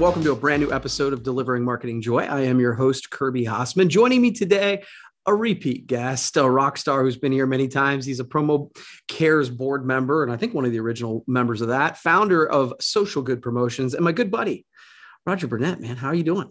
and welcome to a brand new episode of Delivering Marketing Joy. I am your host, Kirby Hasseman. Joining me today, a repeat guest, a rock star who's been here many times. He's a Promo Cares board member, and I think one of the original members of that, founder of Social Good Promotions, and my good buddy, Roger Burnett. Man, how are you doing?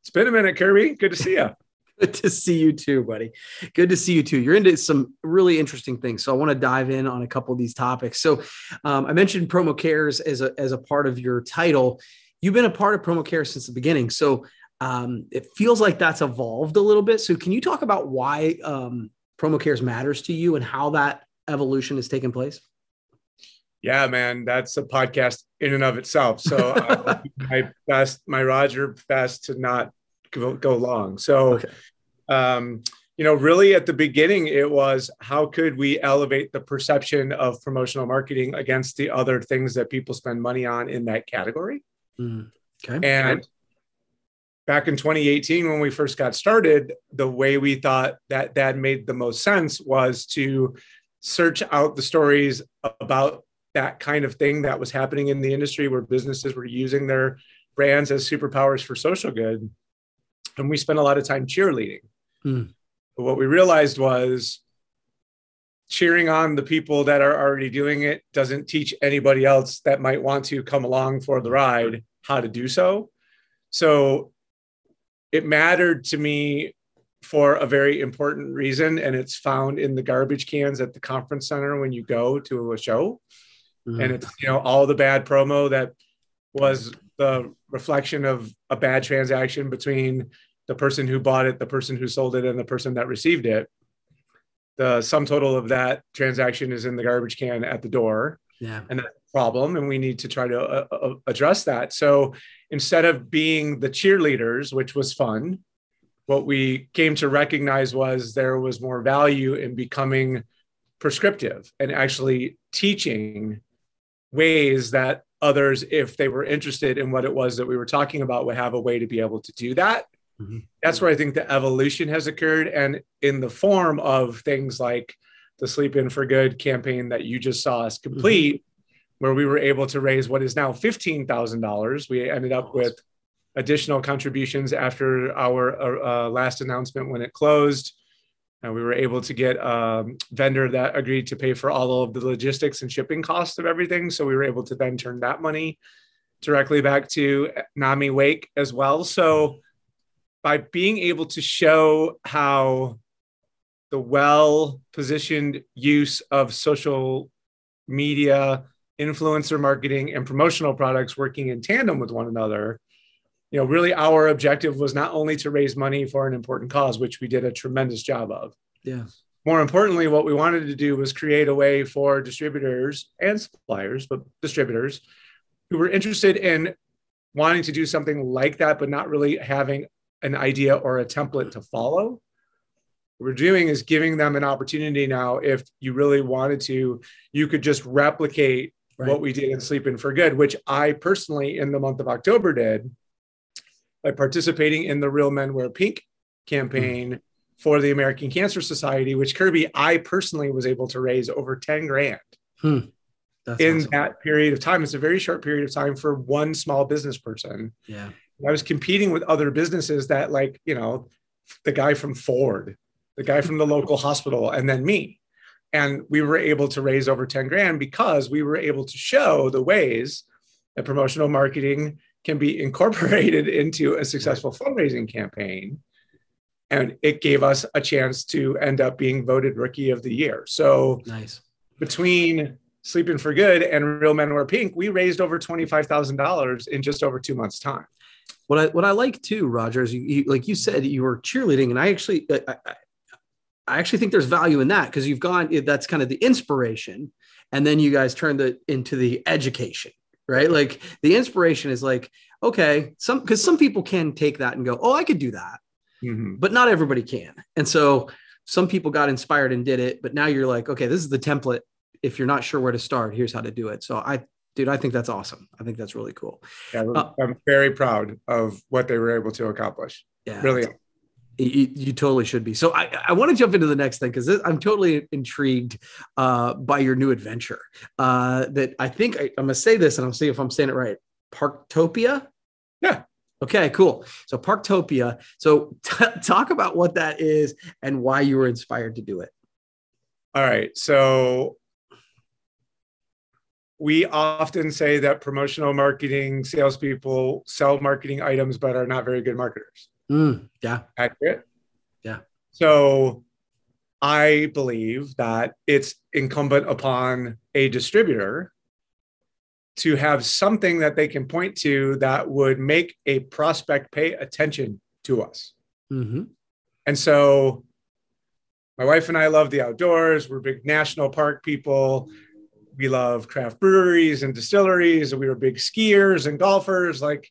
It's been a minute, Kirby. Good to see you. Good to see you too, buddy. Good to see you too. You're into some really interesting things. So I want to dive in on a couple of these topics. So um, I mentioned Promo Cares as a, as a part of your title. You've been a part of Promo Cares since the beginning. So um, it feels like that's evolved a little bit. So can you talk about why um, Promo Cares matters to you and how that evolution has taken place? Yeah, man, that's a podcast in and of itself. So uh, my best, my Roger best to not go, go long. So, okay. um, you know, really at the beginning, it was how could we elevate the perception of promotional marketing against the other things that people spend money on in that category? Mm, okay. And back in 2018, when we first got started, the way we thought that that made the most sense was to search out the stories about that kind of thing that was happening in the industry where businesses were using their brands as superpowers for social good and we spent a lot of time cheerleading. Hmm. But what we realized was cheering on the people that are already doing it doesn't teach anybody else that might want to come along for the ride how to do so. So it mattered to me for a very important reason, and it's found in the garbage cans at the conference center when you go to a show. Mm-hmm. And it's you know all the bad promo that was the reflection of a bad transaction between the person who bought it, the person who sold it, and the person that received it. The sum total of that transaction is in the garbage can at the door. Yeah. And that's a problem. And we need to try to uh, uh, address that. So instead of being the cheerleaders, which was fun, what we came to recognize was there was more value in becoming prescriptive and actually teaching ways that others, if they were interested in what it was that we were talking about, would have a way to be able to do that. Mm-hmm. That's where I think the evolution has occurred. And in the form of things like the Sleep In for Good campaign that you just saw us complete, mm-hmm. where we were able to raise what is now $15,000. We ended up with additional contributions after our uh, last announcement when it closed. And we were able to get a vendor that agreed to pay for all of the logistics and shipping costs of everything. So we were able to then turn that money directly back to NAMI Wake as well. So by being able to show how the well positioned use of social media, influencer marketing, and promotional products working in tandem with one another. You know, really, our objective was not only to raise money for an important cause, which we did a tremendous job of. Yeah. More importantly, what we wanted to do was create a way for distributors and suppliers, but distributors who were interested in wanting to do something like that, but not really having an idea or a template to follow. What we're doing is giving them an opportunity now. If you really wanted to, you could just replicate right. what we did in Sleep In for Good, which I personally, in the month of October, did by participating in the Real Men Wear Pink campaign mm. for the American Cancer Society, which Kirby, I personally was able to raise over 10 grand. Hmm. in awesome. that period of time. It's a very short period of time for one small business person. Yeah. I was competing with other businesses that, like, you know, the guy from Ford, the guy from the local hospital, and then me. And we were able to raise over 10 grand because we were able to show the ways that promotional marketing can be incorporated into a successful fundraising campaign. And it gave us a chance to end up being voted rookie of the year. So nice. Between Sleep In for Good and Real Men Wear Pink, we raised over $25,000 in just over two months' time. What I what I like too, Roger, is you, you like you said you were cheerleading, and I actually I, I, I actually think there's value in that because you've gone that's kind of the inspiration, and then you guys turned it into the education, right? Like the inspiration is like okay, some because some people can take that and go, oh, I could do that, mm-hmm. but not everybody can, and so some people got inspired and did it, but now you're like, okay, this is the template. If you're not sure where to start, here's how to do it. So I dude, I think that's awesome. I think that's really cool. Yeah, uh, I'm very proud of what they were able to accomplish. Yeah, really. You, you totally should be. So I, I want to jump into the next thing because I'm totally intrigued uh, by your new adventure. Uh, that I think I, going to say this and I'll see if I'm saying it right. Parktopia. Yeah. Okay, cool. So Parktopia. So t- talk about what that is and why you were inspired to do it. All right. So we often say that promotional marketing salespeople sell marketing items but are not very good marketers. Mm, yeah. Accurate. Yeah. So I believe that it's incumbent upon a distributor to have something that they can point to that would make a prospect pay attention to us. Mm-hmm. And so my wife and I love the outdoors. We're big national park people. We love craft breweries and distilleries. And we were big skiers and golfers. Like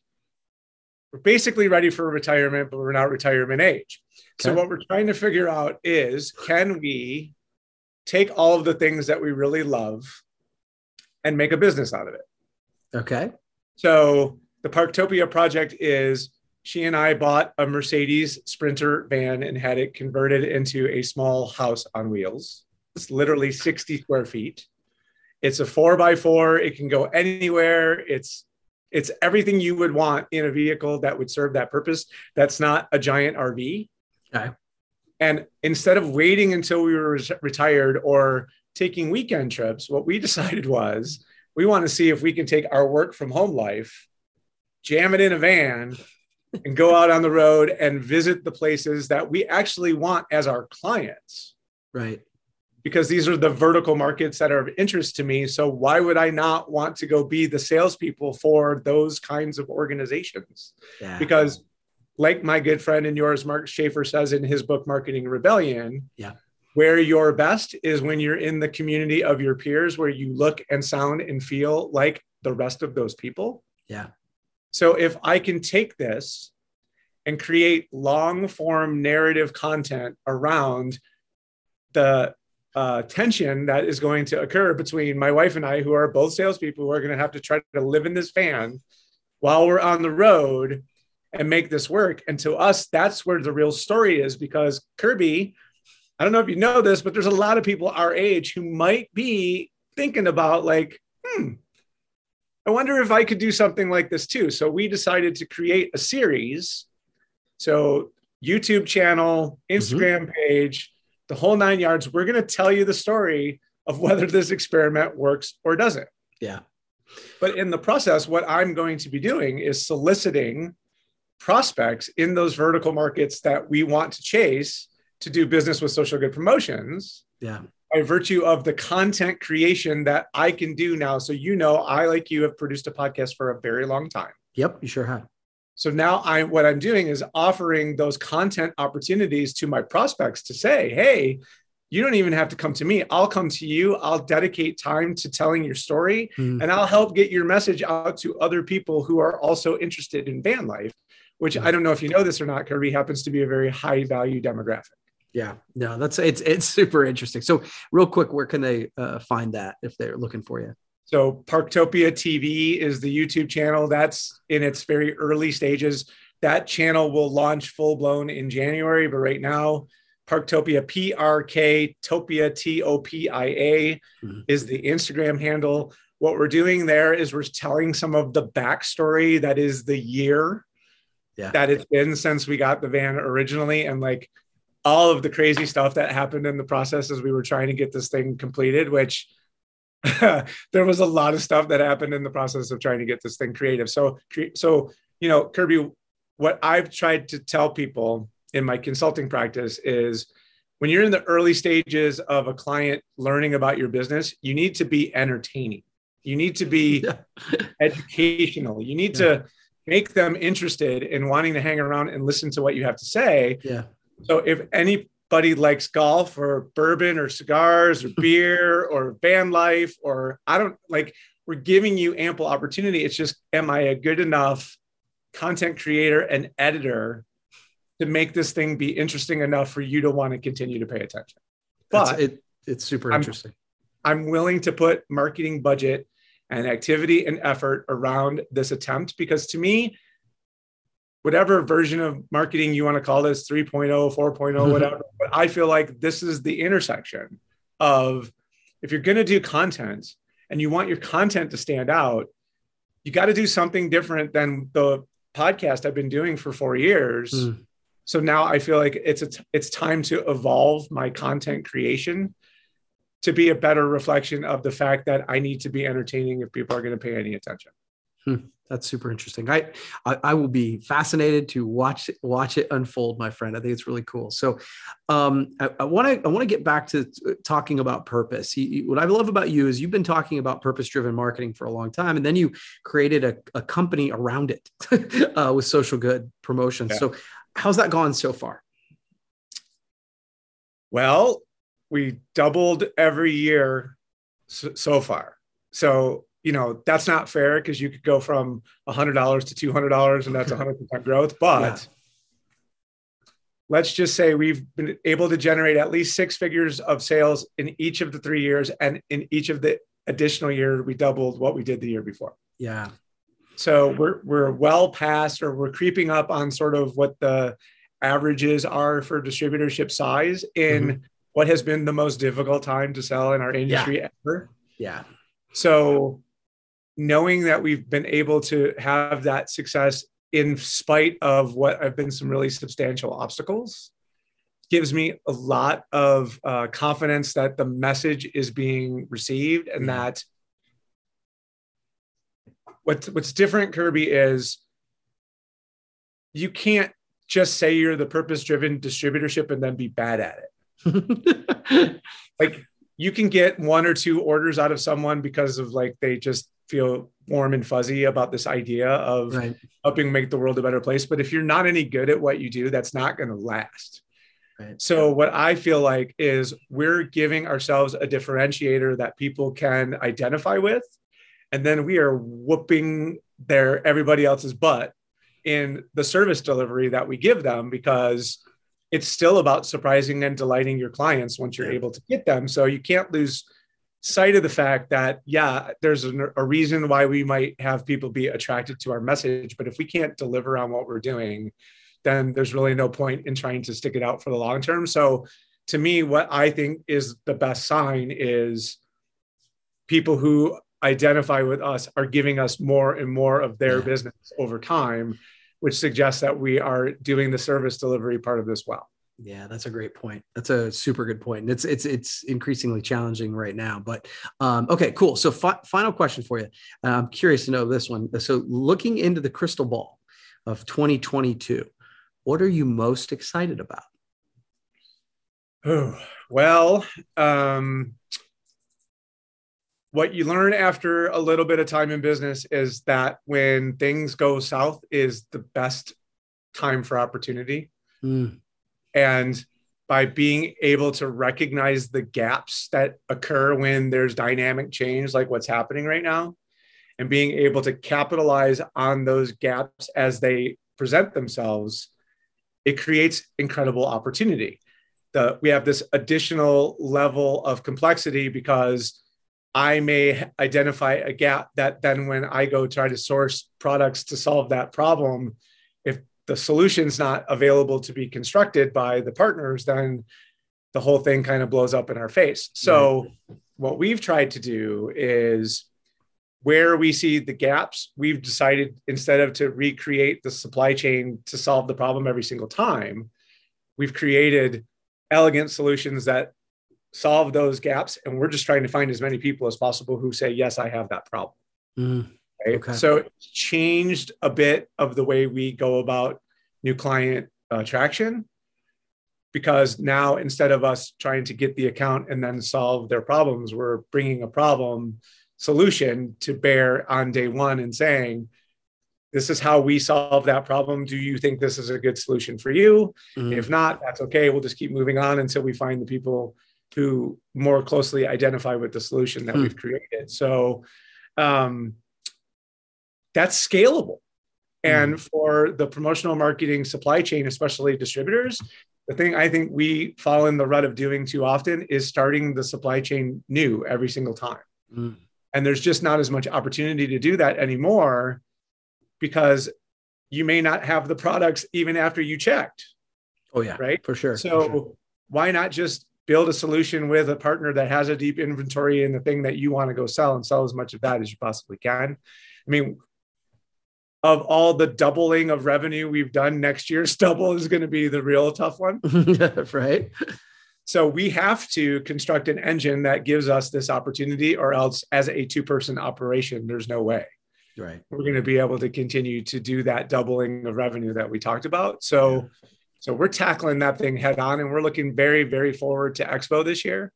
we're basically ready for retirement, but we're not retirement age. Okay. So what we're trying to figure out is can we take all of the things that we really love and make a business out of it? Okay. So the Parktopia project is she and I bought a Mercedes Sprinter van and had it converted into a small house on wheels. It's literally 60 square feet. It's a four by four. It can go anywhere. It's it's everything you would want in a vehicle that would serve that purpose. That's not a giant RV. Okay. And instead of waiting until we were retired or taking weekend trips, what we decided was we want to see if we can take our work from home life, jam it in a van, and go out on the road and visit the places that we actually want as our clients. Right. Because these are the vertical markets that are of interest to me. So why would I not want to go be the salespeople for those kinds of organizations? Yeah. Because, like my good friend and yours, Mark Schaefer says in his book Marketing Rebellion, yeah where you're best is when you're in the community of your peers where you look and sound and feel like the rest of those people. Yeah. So if I can take this and create long form narrative content around the uh, tension that is going to occur between my wife and I, who are both salespeople, who are going to have to try to live in this van while we're on the road and make this work. And to us, that's where the real story is because Kirby I don't know if you know this, but there's a lot of people our age who might be thinking about, like, hmm, I wonder if I could do something like this too. So we decided to create a series. So, YouTube channel, mm-hmm. Instagram mm-hmm. page, the whole nine yards. We're going to tell you the story of whether this experiment works or doesn't. Yeah. But in the process, what I'm going to be doing is soliciting prospects in those vertical markets that we want to chase to do business with social good promotions yeah by virtue of the content creation that i can do now so you know i like you have produced a podcast for a very long time yep you sure have so now i what i'm doing is offering those content opportunities to my prospects to say hey you don't even have to come to me i'll come to you i'll dedicate time to telling your story mm. and i'll help get your message out to other people who are also interested in van life which i don't know if you know this or not kirby happens to be a very high value demographic yeah, no, that's it's it's super interesting. So, real quick, where can they uh, find that if they're looking for you? So, Parktopia TV is the YouTube channel. That's in its very early stages. That channel will launch full blown in January, but right now, Parktopia P R K Topia T O P I A mm-hmm. is the Instagram handle. What we're doing there is we're telling some of the backstory that is the year yeah. that it's been since we got the van originally, and like all of the crazy stuff that happened in the process as we were trying to get this thing completed, which there was a lot of stuff that happened in the process of trying to get this thing creative. So, so you know, Kirby, what I've tried to tell people in my consulting practice is when you're in the early stages of a client learning about your business, you need to be entertaining. You need to be educational. You need yeah. to make them interested in wanting to hang around and listen to what you have to say. Yeah. So if anybody likes golf or bourbon or cigars or beer or van life or I don't like, we're giving you ample opportunity. It's just, am I a good enough content creator and editor to make this thing be interesting enough for you to want to continue to pay attention? But it, it's super I'm, interesting. I'm willing to put marketing budget and activity and effort around this attempt because to me, whatever version of marketing you want to call this 3.0 4.0 mm-hmm. whatever but i feel like this is the intersection of if you're going to do content and you want your content to stand out you got to do something different than the podcast I've been doing for four years. Mm. So now I feel like it's a t- it's time to evolve my content creation to be a better reflection of the fact that I need to be entertaining if people are going to pay any attention. Hmm. That's super interesting. I, I, I will be fascinated to watch watch it unfold, my friend. I think it's really cool. So, um, I want to I want to get back to talking about purpose. You, what I love about you is you've been talking about purpose driven marketing for a long time, and then you created a, a company around it uh, with social good promotion. Yeah. So, how's that gone so far? Well, we doubled every year so, so far. So you know that's not fair because you could go from $100 to $200 and that's 100% growth but yeah. let's just say we've been able to generate at least six figures of sales in each of the three years and in each of the additional year we doubled what we did the year before yeah so we're we're well past or we're creeping up on sort of what the averages are for distributorship size in mm-hmm. what has been the most difficult time to sell in our industry yeah. ever yeah so knowing that we've been able to have that success in spite of what have been some really substantial obstacles gives me a lot of uh, confidence that the message is being received and that what's what's different kirby is you can't just say you're the purpose driven distributorship and then be bad at it. Like you can get one or two orders out of someone because of like they just feel warm and fuzzy about this idea of right. helping make the world a better place. But if you're not any good at what you do, that's not going to last. Right. So, what I feel like is we're giving ourselves a differentiator that people can identify with. And then we are whooping their everybody else's butt in the service delivery that we give them because it's still about surprising and delighting your clients once you're able to get them. So you can't lose sight of the fact that yeah there's a, a, reason why we might have people be attracted to our message but if we can't deliver on what we're doing then there's really no point in trying to stick it out for the long term so to me what i think is the best sign is people who identify with us are giving us more and more of their yeah. business over time which suggests that we are doing the service delivery part of this well yeah, that's a great point. That's a super good. And it's it's it's increasingly challenging right now. But um, okay, cool. So fi- final question for you. Uh, I'm curious to know this one. So looking into the crystal ball of 2022, what are you most excited about? Oh, well, um, what you learn after a little bit of time in business is that when things go south is the best time for opportunity. Mm and by being able to recognize the gaps that occur when there's dynamic change like what's happening right now and being able to capitalize on those gaps as they present themselves it creates incredible opportunity. The, we have this additional level of complexity because i may identify a gap that then when i go try to source products to solve that problem the solution's not available to be constructed by the partners, then the whole thing kind of blows up in our face. So, right. what we've tried to do is where we see the gaps, we've decided instead of to recreate the supply chain to solve the problem every single time, we've created elegant solutions that solve those gaps. And we're just trying to find as many people as possible who say, Yes, I have that problem. Mm. Right? Okay. So it's changed a bit of the way we go about new client attraction because now instead of us trying to get the account and then solve their problems, we're bringing a problem solution to bear on day one and saying, this is how we solve that problem. Do you think this is a good solution for you? Mm-hmm. If not, that's okay. We'll just keep moving on until we find the people who more closely identify with the solution that mm-hmm. we've created. So, um, that's scalable. And mm. for the promotional marketing supply chain, especially distributors, the thing I think we fall in the rut of doing too often is starting the supply chain new every single time. Mm. And there's just not as much opportunity to do that anymore because you may not have the products even after you checked. Oh, yeah. Right. For sure. So for sure. why not just build a solution with a partner that has a deep inventory and the thing that you want to go sell and sell as much of that as you possibly can? I mean, of all the doubling of revenue we've done, next year's double is going to be the real tough one. right. So we have to construct an engine that gives us this opportunity, or else, as a two person operation, there's no way. Right. We're going to be able to continue to do that doubling of revenue that we talked about. So, yeah. so we're tackling that thing head on, and we're looking very, very forward to Expo this year.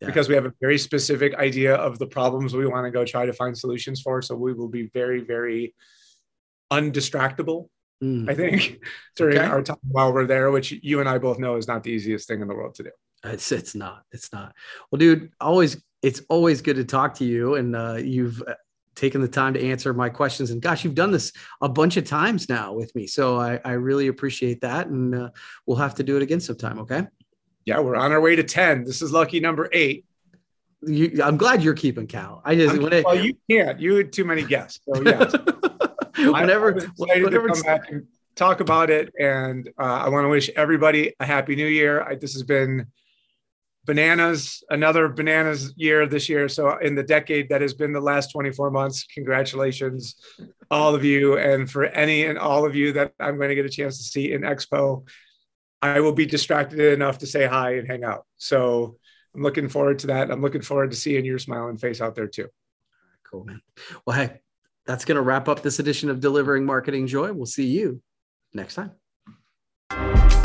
Yeah. Because we have a very specific idea of the problems we want to go try to find solutions for. So we will be very, very undistractable mm. I think, during okay. our time while we're there, which you and I both know is not the easiest thing in the world to do. It's it's not. It's not. Well, dude, always it's always good to talk to you, and uh, you've uh, taken the time to answer my questions. And gosh, you've done this a bunch of times now with me, so I, I really appreciate that. And uh, we'll have to do it again sometime. Okay. Yeah, we're on our way to ten. This is lucky number eight. You, I'm glad you're keeping count. I just when well, you can't. You had too many guests. So yes. whenever, whenever to come back and talk about it. And uh, I want to wish everybody a happy new year. I, this has been bananas, another bananas year this year. So in the decade that has been the last 24 months, congratulations, all of you. And for any and all of you that I'm going to get a chance to see in Expo, I will be distracted enough to say hi and hang out. So I'm looking forward to that. I'm looking forward to seeing your smiling face out there too. Cool, man. Well, hey, that's going to wrap up this edition of Delivering Marketing Joy. We'll see you next time.